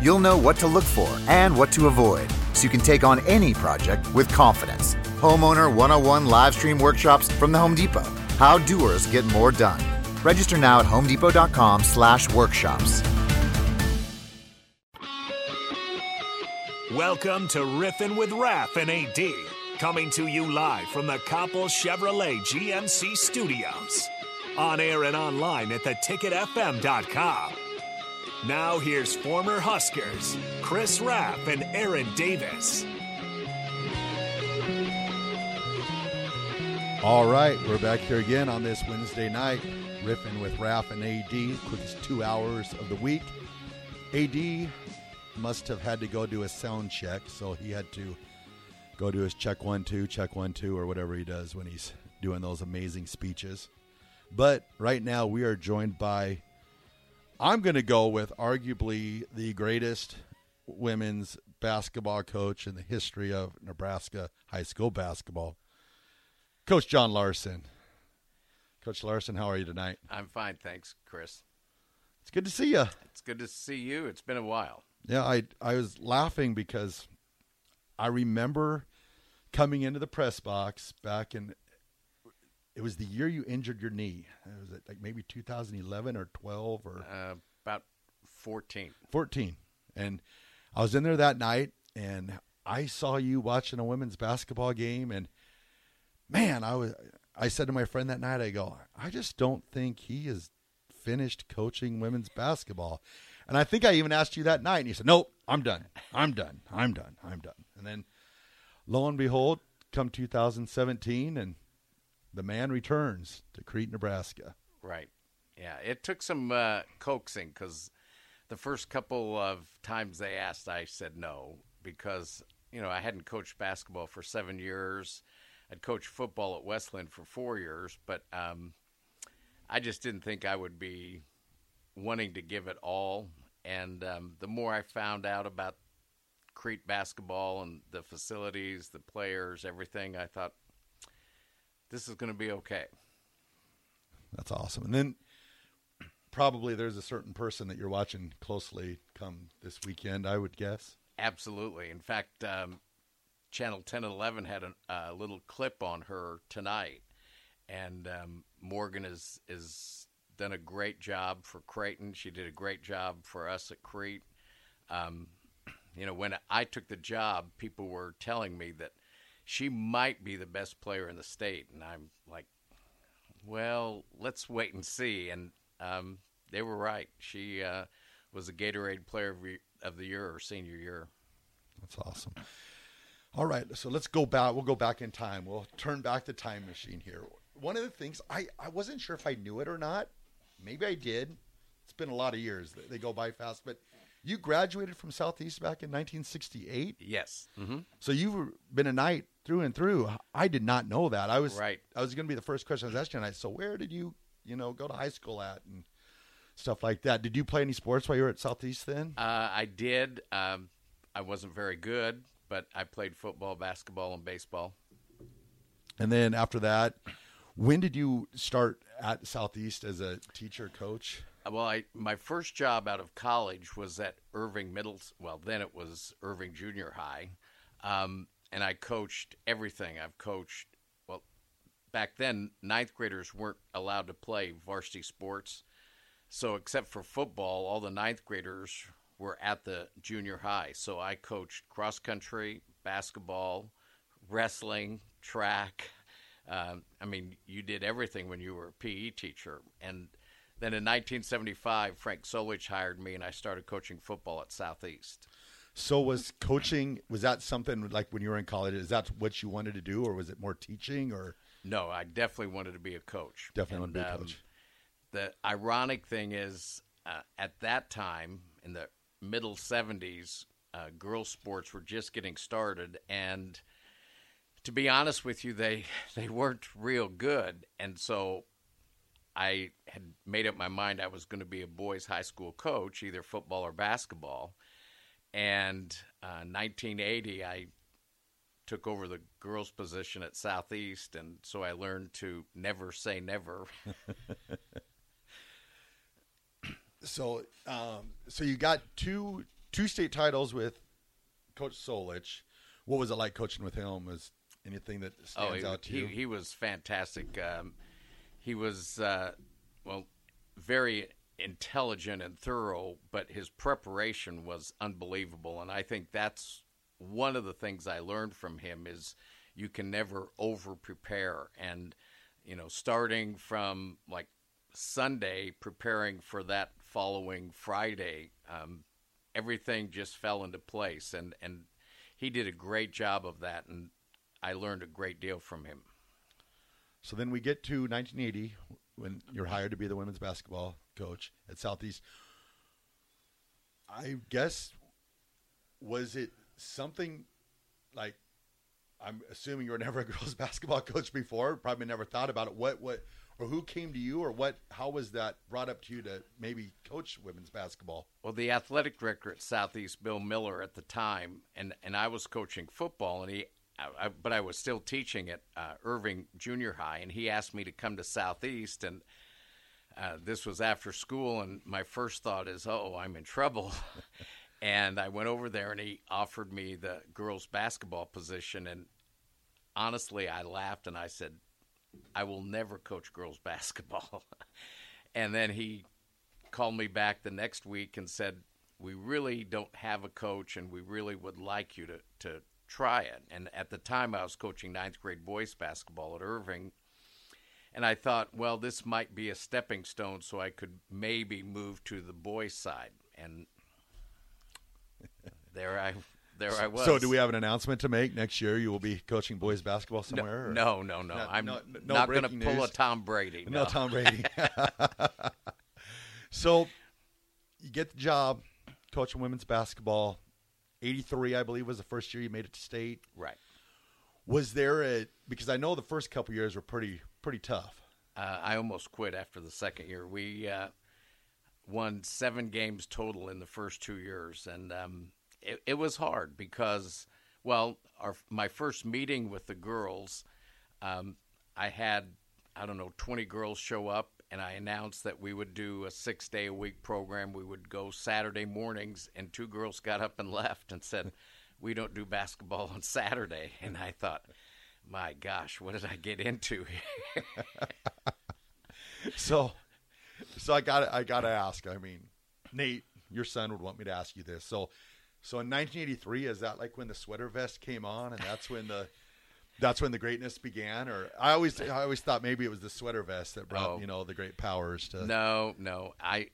You'll know what to look for and what to avoid so you can take on any project with confidence. Homeowner 101 live stream workshops from the Home Depot. How doers get more done. Register now at homedepot.com slash workshops. Welcome to Riffin' with Raph and AD, coming to you live from the Coppel Chevrolet GMC studios. On air and online at theticketfm.com. Now here's former Huskers, Chris Rapp and Aaron Davis. All right, we're back here again on this Wednesday night, riffing with Raff and AD, quickest two hours of the week. AD must have had to go do a sound check, so he had to go do his check one, two, check one, two, or whatever he does when he's doing those amazing speeches. But right now, we are joined by I'm going to go with arguably the greatest women's basketball coach in the history of Nebraska high school basketball, Coach John Larsen. Coach Larsen, how are you tonight? I'm fine, thanks, Chris. It's good to see you. It's good to see you. It's been a while. Yeah, I I was laughing because I remember coming into the press box back in it was the year you injured your knee. It was it like maybe 2011 or 12 or uh, about 14? 14. And I was in there that night, and I saw you watching a women's basketball game, and man, I was. I said to my friend that night, I go, I just don't think he is finished coaching women's basketball. And I think I even asked you that night, and you said, Nope, I'm done. I'm done. I'm done. I'm done. And then, lo and behold, come 2017, and the man returns to Crete, Nebraska. Right. Yeah, it took some uh, coaxing because the first couple of times they asked, I said no because you know I hadn't coached basketball for seven years. I'd coached football at Westland for four years, but um, I just didn't think I would be wanting to give it all. And um, the more I found out about Crete basketball and the facilities, the players, everything, I thought this is going to be okay. That's awesome. And then probably there's a certain person that you're watching closely come this weekend, I would guess. Absolutely. In fact, um, Channel 10 and 11 had a, little clip on her tonight, and um, Morgan is is done a great job for Creighton. She did a great job for us at Crete. Um, you know, when I took the job, people were telling me that she might be the best player in the state. And I'm like, well, let's wait and see. And um, they were right. She uh, was a Gatorade Player of the Year or senior year. That's awesome. All right, so let's go back. We'll go back in time. We'll turn back the time machine here. One of the things I, I wasn't sure if I knew it or not. Maybe I did. It's been a lot of years. They go by fast, but you graduated from Southeast back in 1968. Yes. Mm-hmm. So you've been a knight through and through. I did not know that. I was right. I was going to be the first question I was asking tonight. So where did you, you know, go to high school at and stuff like that? Did you play any sports while you were at Southeast then? Uh, I did. Um, I wasn't very good, but I played football, basketball, and baseball. And then after that, when did you start at Southeast as a teacher coach? Well, I my first job out of college was at Irving Middle. Well, then it was Irving Junior High, um, and I coached everything. I've coached. Well, back then, ninth graders weren't allowed to play varsity sports, so except for football, all the ninth graders were at the junior high. So I coached cross country, basketball, wrestling, track. Um, I mean, you did everything when you were a PE teacher, and then in 1975, Frank Solich hired me, and I started coaching football at Southeast. So was coaching was that something like when you were in college? Is that what you wanted to do, or was it more teaching? Or no, I definitely wanted to be a coach. Definitely and, wanted to be a coach. Um, the ironic thing is, uh, at that time in the middle 70s, uh, girls sports were just getting started, and to be honest with you, they they weren't real good, and so I had made up my mind I was going to be a boys' high school coach, either football or basketball. And uh, 1980, I took over the girls' position at Southeast, and so I learned to never say never. So, um, so you got two two state titles with Coach Solich. What was it like coaching with him? Was anything that stands he, out to he, you? He was fantastic. Um, he was uh, well, very intelligent and thorough, but his preparation was unbelievable. And I think that's one of the things I learned from him is you can never over prepare. And you know, starting from like Sunday, preparing for that following Friday, um, everything just fell into place. And and he did a great job of that, and I learned a great deal from him. So then we get to 1980 when you're hired to be the women's basketball coach at Southeast. I guess was it something like I'm assuming you were never a girls basketball coach before, probably never thought about it. What what or who came to you or what how was that brought up to you to maybe coach women's basketball? Well, the athletic director at Southeast, Bill Miller, at the time, and, and I was coaching football, and he I, but I was still teaching at uh, Irving Junior High, and he asked me to come to Southeast, and uh, this was after school, and my first thought is, oh, I'm in trouble. and I went over there, and he offered me the girls' basketball position, and honestly, I laughed and I said, I will never coach girls' basketball. and then he called me back the next week and said, we really don't have a coach, and we really would like you to to try it. And at the time, I was coaching ninth grade boys basketball at Irving. And I thought, well, this might be a stepping stone so I could maybe move to the boys' side. And there I there I was. So do we have an announcement to make next year? You will be coaching boys basketball somewhere? or- no, no, no. I'm no- no not going to pull a Tom Brady. No, Tom Brady. so you get the job coaching women's basketball. 83, I believe, was the first year you made it to state. Right. Was there a because I know the first couple years were pretty pretty tough. Uh, I almost quit after the second year. We uh, won seven games total in the first two years, and um, it, it was hard because, well, our my first meeting with the girls, um, I had I don't know twenty girls show up, and I announced that we would do a six day a week program. We would go Saturday mornings, and two girls got up and left and said, "We don't do basketball on Saturday." And I thought. My gosh, what did I get into here? So so I got I got to ask. I mean, Nate, your son would want me to ask you this. So so in 1983 is that like when the sweater vest came on and that's when the that's when the greatness began or I always I always thought maybe it was the sweater vest that brought, Oh. you know, the great powers to No, no. I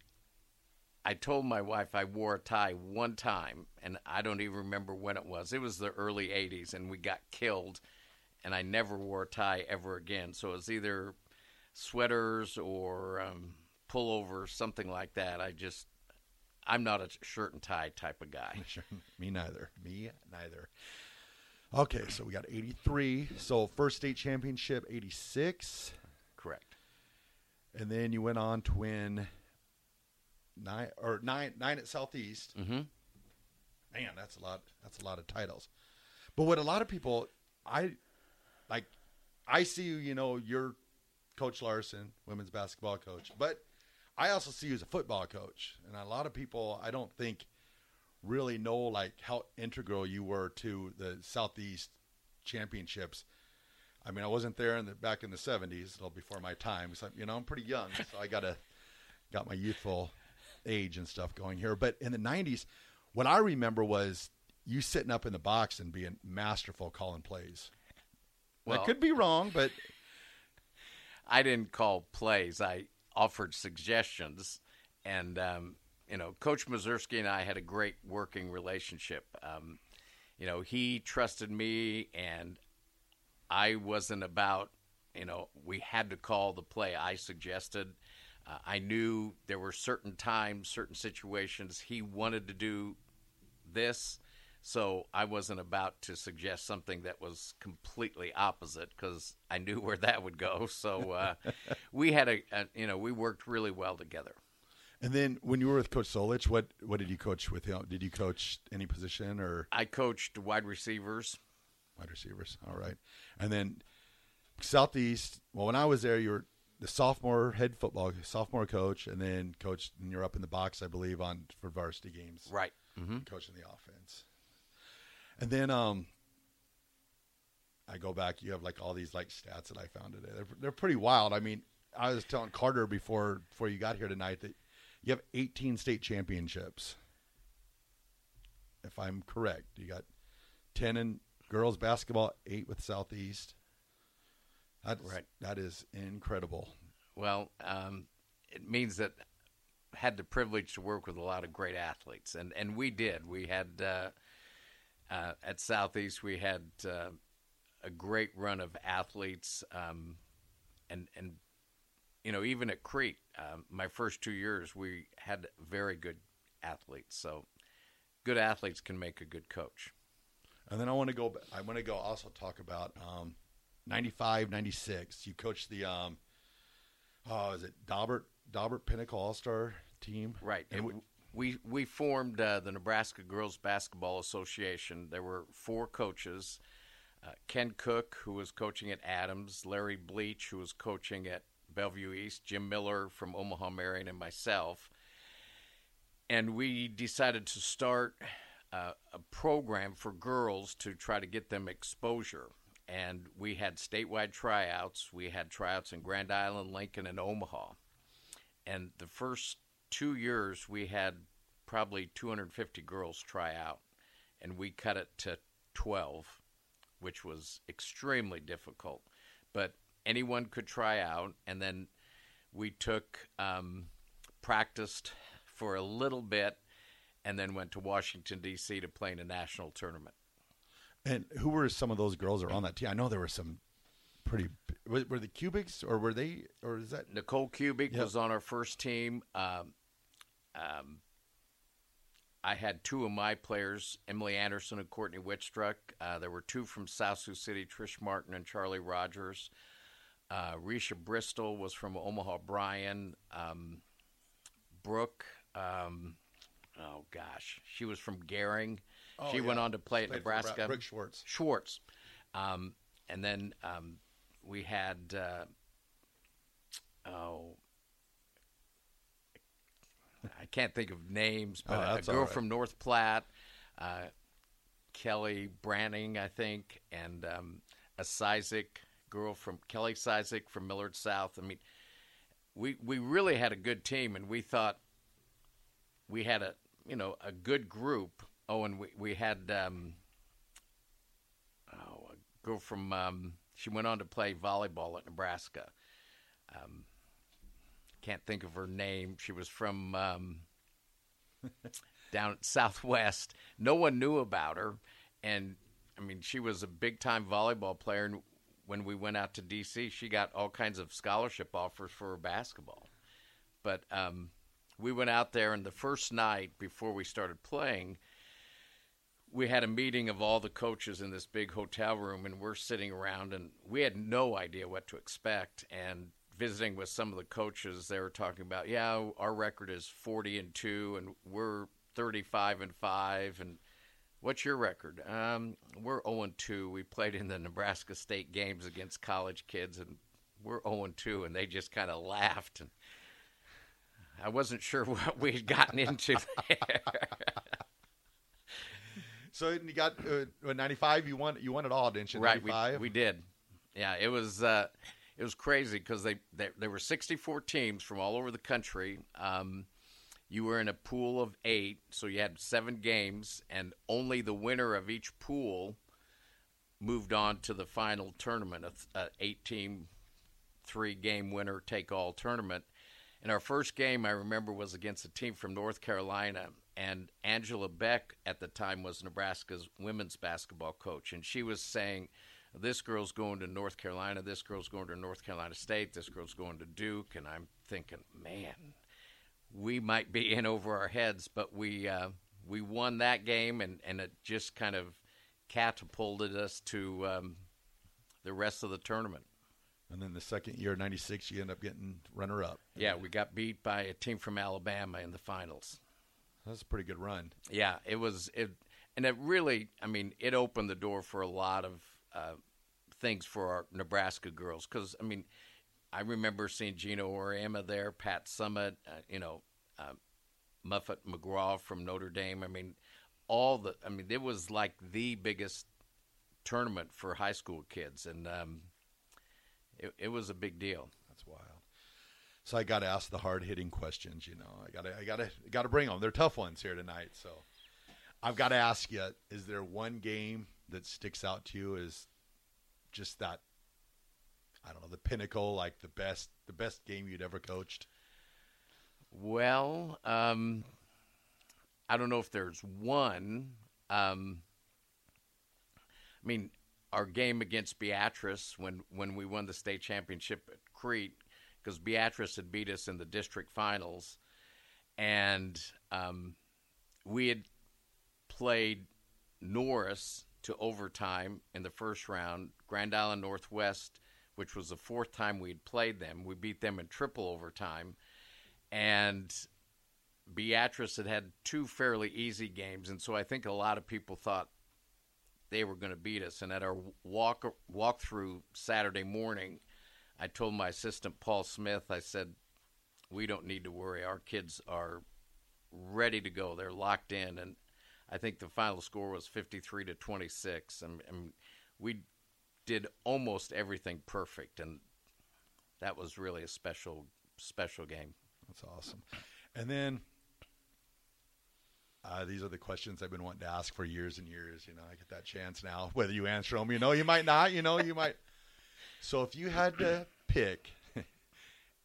I told my wife I wore a tie one time and I don't even remember when it was. It was the early 80s and we got killed and I never wore a tie ever again. So it was either sweaters or um, pullovers, something like that. I just I'm not a shirt and tie type of guy. Me neither. Me neither. Okay, so we got 83. So first state championship 86 Correct. and then you went on to win nine or nine nine at Southeast. Mm-hmm. Man, that's a lot. That's a lot of titles. But what a lot of people, I like, I see you. You know, you're Coach Larsen, women's basketball coach, but I also see you as a football coach, and a lot of people I don't think really know like how integral you were to the Southeast championships. I mean, I wasn't there in the back in the '70s, so before my time. So you know, I'm pretty young, so I gotta got my youthful age and stuff going here. But in the '90s, what I remember was you sitting up in the box and being masterful calling plays. Well- I could be wrong, but I didn't call plays. I offered suggestions, and um, you know, Coach Mazurski and I had a great working relationship. Um, you know, he trusted me, and I wasn't about. You know, we had to call the play. I suggested. Uh, I knew there were certain times, certain situations he wanted to do this, So I wasn't about to suggest something that was completely opposite because I knew where that would go. So uh, we had a, a, you know, we worked really well together. And then when you were with Coach Solich, what what did you coach with him? Did you coach any position or I coached wide receivers. wide receivers? All right. And then Southeast. Well, when I was there, you were the sophomore head football sophomore coach, and then coached. And you're up in the box, I believe, on for varsity games, Right. hmm coaching the offense. And then um, I go back. You have like all these like stats that I found today. They're they're pretty wild. I mean, I was telling Carter before before you got here tonight that you have 18 state championships. If I'm correct, you got 10 in girls basketball, eight with Southeast. That's, Right. That is incredible. Well, um, it means that I had the privilege to work with a lot of great athletes, and and we did. We had uh, uh, at Southeast, we had uh, a great run of athletes, um, and and you know even at Crete, um, my first two years, we had very good athletes. So good athletes can make a good coach. And then I want to go. I want to go also talk about um, 95, 96. You coached the um, oh, is it Daubert Daubert Pinnacle All Star team? Right. And And we, we formed uh, the Nebraska Girls Basketball Association. There were four coaches: uh, Ken Cook, who was coaching at Adams, Larry Bleach, who was coaching at Bellevue East, Jim Miller from Omaha Marian, and myself. And we decided to start uh, a program for girls to try to get them exposure. And we had statewide tryouts. We had tryouts in Grand Island, Lincoln, and Omaha and the first two years we had probably 250 girls try out and we cut it to 12 which was extremely difficult but anyone could try out and then we took um, practiced for a little bit and then went to washington d.c to play in a national tournament and who were some of those girls that were on that team? I know there were some pretty. Were, were the Kubiks or were they or is that? Nicole Kubik Yep. was on our first team. Um, um, I had two of my players, Emily Anderson and Courtney Whitstruck. Uh, there were two from South Sioux City, Trish Martin and Charlie Rogers. Uh, Risha Bristol was from Omaha Bryan. Um, Brooke, um, oh gosh, she was from Gering. Oh, she yeah. went on to play at Played for Bra- Nebraska. Brooke Schwartz. Schwartz. Um, and then um, we had, uh, oh, can't think of names, Oh, but a girl right. from North Platte, uh, Kelly Branning, I think, and um, a Sizik girl from Kelly Sizik from Millard South. I mean, we we really had a good team, and we thought we had a you know a good group. Oh, and we we had um, oh a girl from um, she went on to play volleyball at Nebraska. Um, can't think of her name. She was from um, down southwest. No one knew about her, and I mean she was a big time volleyball player. And when we went out to D.C., she got all kinds of scholarship offers for basketball. But um, we went out there, and the first night before we started playing, we had a meeting of all the coaches in this big hotel room, and we're sitting around, and we had no idea what to expect. And visiting with some of the coaches, they were talking about, yeah, our record is 40 and 2, and we're 35 and 5. And what's your record? Um, we're 0 and 2. We played in the Nebraska State games against college kids, and we're 0 and 2. And they just kind of laughed. And I wasn't sure what we had gotten into there. So you got uh, ninety five. You won. You won it all, didn't you? right we, we did yeah it was uh it was crazy because they, they there were 64 teams from all over the country. Um you were in a pool of eight so you had seven games and only the winner of each pool moved on to the final tournament a, a eight team three game winner take all tournament. And our first game i remember was against a team from north carolina and angela beck at the time was nebraska's women's basketball coach and she was saying this girl's going to North Carolina, this girl's going to North Carolina State, this girl's going to Duke, and I'm thinking, man, we might be in over our heads, but we uh, we won that game, and and it just kind of catapulted us to um, the rest of the tournament. And then the second year, '96, you end up getting runner-up. Yeah, we got beat by a team from Alabama in the finals. That's a pretty good run. Yeah, it was it, and it really, I mean, it opened the door for a lot of uh, things for our Nebraska girls. Because I mean, I remember seeing Geno Auriemma there, Pat Summitt, uh, you know, uh, Muffet McGraw from Notre Dame. I mean, all the, I mean, it was like the biggest tournament for high school kids, and um, it, it was a big deal. That's wild. So I got to ask the hard-hitting questions. You know, I got to, I got to, got to bring them. They're tough ones here tonight. So I've got to ask you: Is there one game that sticks out to you as just that? I don't know, the pinnacle, like the best, the best game you'd ever coached. Well, um, I don't know if there's one. Um, I mean, our game against Beatrice when when we won the state championship at Crete, because Beatrice had beat us in the district finals, and um, we had played Norris to overtime in the first round. Grand Island Northwest, which was the fourth time we'd played them, we beat them in triple overtime, and Beatrice had had two fairly easy games, and so I think a lot of people thought they were going to beat us. And at our walk walk through Saturday morning, I told my assistant Paul Smith, I said, "We don't need to worry. Our kids are ready to go. They're locked in." And I think the final score was 53 to 26, and, and we did almost everything perfect, and that was really a special special game. That's awesome. And then uh, these are the questions I've been wanting to ask for years and years. You know, I get that chance now. Whether you answer them, you know, you might not. You know, you might. So if you had to pick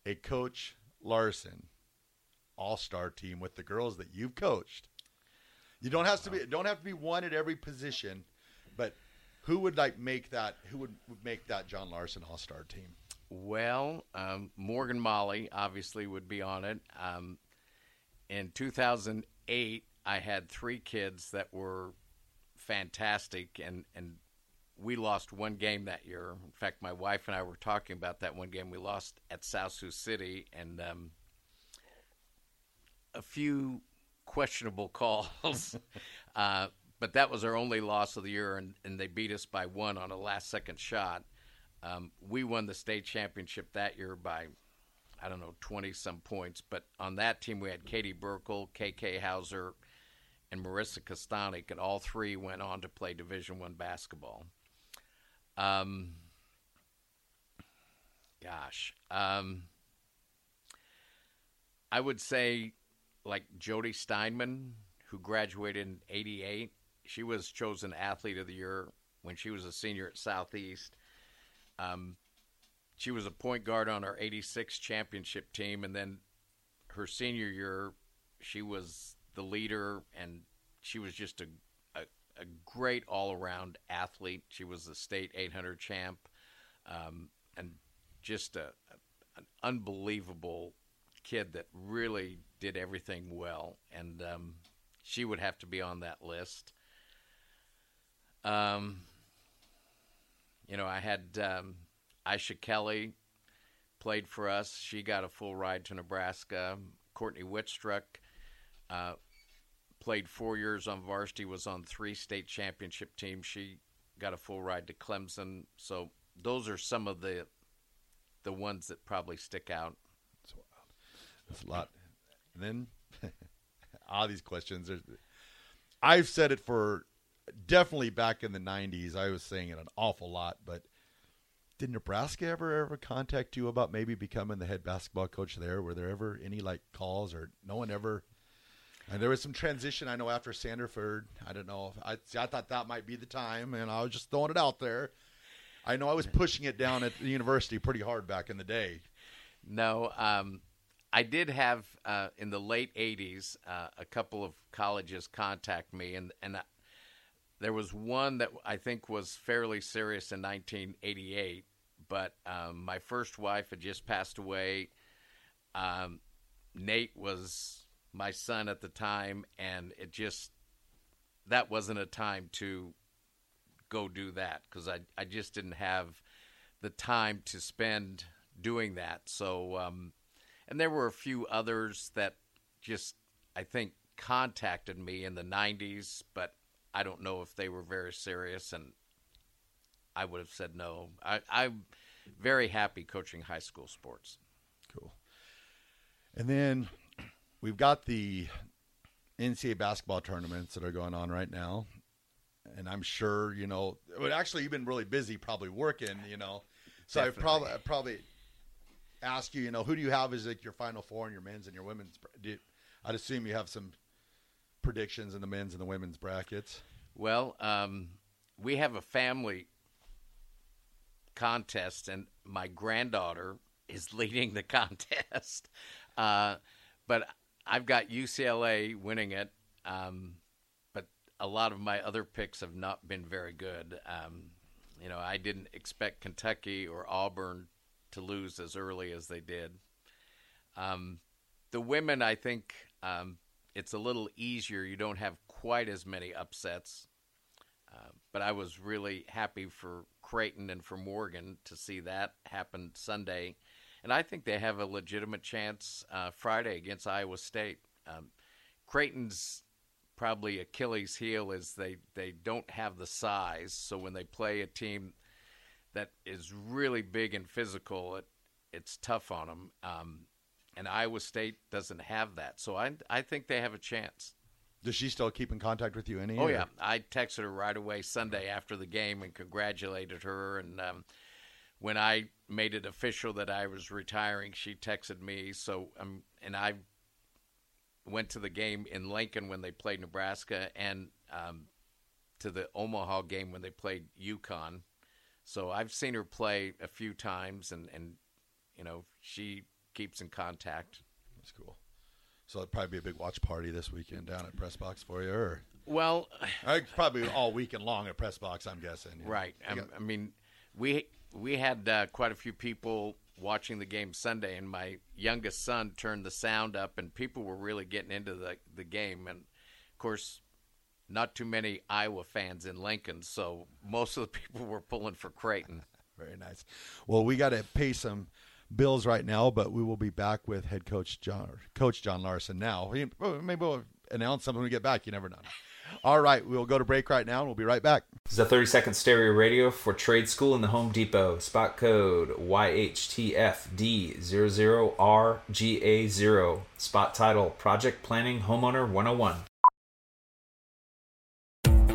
a Coach Larsen all-star team with the girls that you've coached, you don't have to be don't have to be one at every position, but who would like make that? Who would, make that John Larsen all-star team? Well, um, Morgan Maly obviously would be on it. Um, in 2008, I had three kids that were fantastic, and and we lost one game that year. In fact, my wife and I were talking about that one game we lost at South Sioux City, and um, a few questionable calls. uh, but that was our only loss of the year, and, and they beat us by one on a last second shot. Um, we won the state championship that year by, I don't know, 20 some points. But on that team, we had Katie Burkle, KK Hauser, and Marissa Kostanek, and all three went on to play Division One basketball. Um, gosh, um, I would say like Jody Steinman, who graduated in '88. She was chosen athlete of the year when she was a senior at Southeast. Um, she was a point guard on our '86 championship team, and then her senior year, she was the leader, and she was just a a, a great all around athlete. She was the state 800 champ, um, and just a, an unbelievable kid that really did everything well, and um, she would have to be on that list. Um, you know, I had um, Aisha Kelly played for us. She got a full ride to Nebraska. Courtney Whitstruck uh, played four years on varsity, was on three state championship teams. She got a full ride to Clemson. So those are some of the the ones that probably stick out. That's a lot. And then all these questions. There's, I've said it for definitely back in the '90s. I was saying it an awful lot, but did Nebraska ever ever contact you about maybe becoming the head basketball coach there? Were there ever any like calls or no one ever? And there was some transition. I know after Sanderford. I don't know. I I thought that might be the time, and I was just throwing it out there. I know I was pushing it down at the university pretty hard back in the day. No, um, I did have uh, in the late '80s uh, a couple of colleges contact me, and and I, there was one that I think was fairly serious in 1988. But um, my first wife had just passed away. Um, Nate was my son at the time, and it just that wasn't a time to go do that because I I just didn't have the time to spend doing that. So, um, and there were a few others that just I think contacted me in the '90s, but I don't know if they were very serious, and I would have said no. I, I'm very happy coaching high school sports. Cool. And then we've got the NCAA basketball tournaments that are going on right now. And I'm sure, you know, well, actually, you've been really busy probably working, you know. So I probably, I probably ask you, you know, who do you have as like your final four in your men's and your women's? Do, I'd assume you have some predictions in the men's and the women's brackets. Well, um, we have a family contest, and my granddaughter is leading the contest. Uh, but I've got UCLA winning it. Um, but a lot of my other picks have not been very good. Um, you know, I didn't expect Kentucky or Auburn to lose as early as they did. Um, the women, I think, um, it's a little easier. You don't have quite as many upsets. Uh, but I was really happy for Creighton and for Morgan to see that happen Sunday. And I think they have a legitimate chance uh, Friday against Iowa State. Um, Creighton's probably Achilles' heel is they, they don't have the size. So when they play a team that is really big and physical, it, it's tough on them. Um, and Iowa State doesn't have that. So I, I think they have a chance. Does she still keep in contact with you? Any? Oh yeah, I texted her right away Sunday after the game and congratulated her. And um, when I made it official that I was retiring, she texted me. So um, and I went to the game in Lincoln when they played Nebraska, and um, to the Omaha game when they played UConn. So I've seen her play a few times, and and you know she keeps in contact. That's cool. So it'd probably be a big watch party this weekend down at Press Box for you, or well, probably all weekend long at Press Box. I'm guessing. Right. Got- I mean, we we had uh, quite a few people watching the game Sunday, and my youngest son turned the sound up, and people were really getting into the the game. And of course, not too many Iowa fans in Lincoln, so most of the people were pulling for Creighton. Very nice. Well, we got to pay some bills right now, but we will be back with head coach John, Coach John Larsen now. Maybe we'll announce something when we get back. You never know. All right, we'll go to break right now, and we'll be right back. This is a 30 second stereo radio for trade school in the Home Depot. Spot code YHTFD00RGA0. Spot title Project Planning Homeowner 101.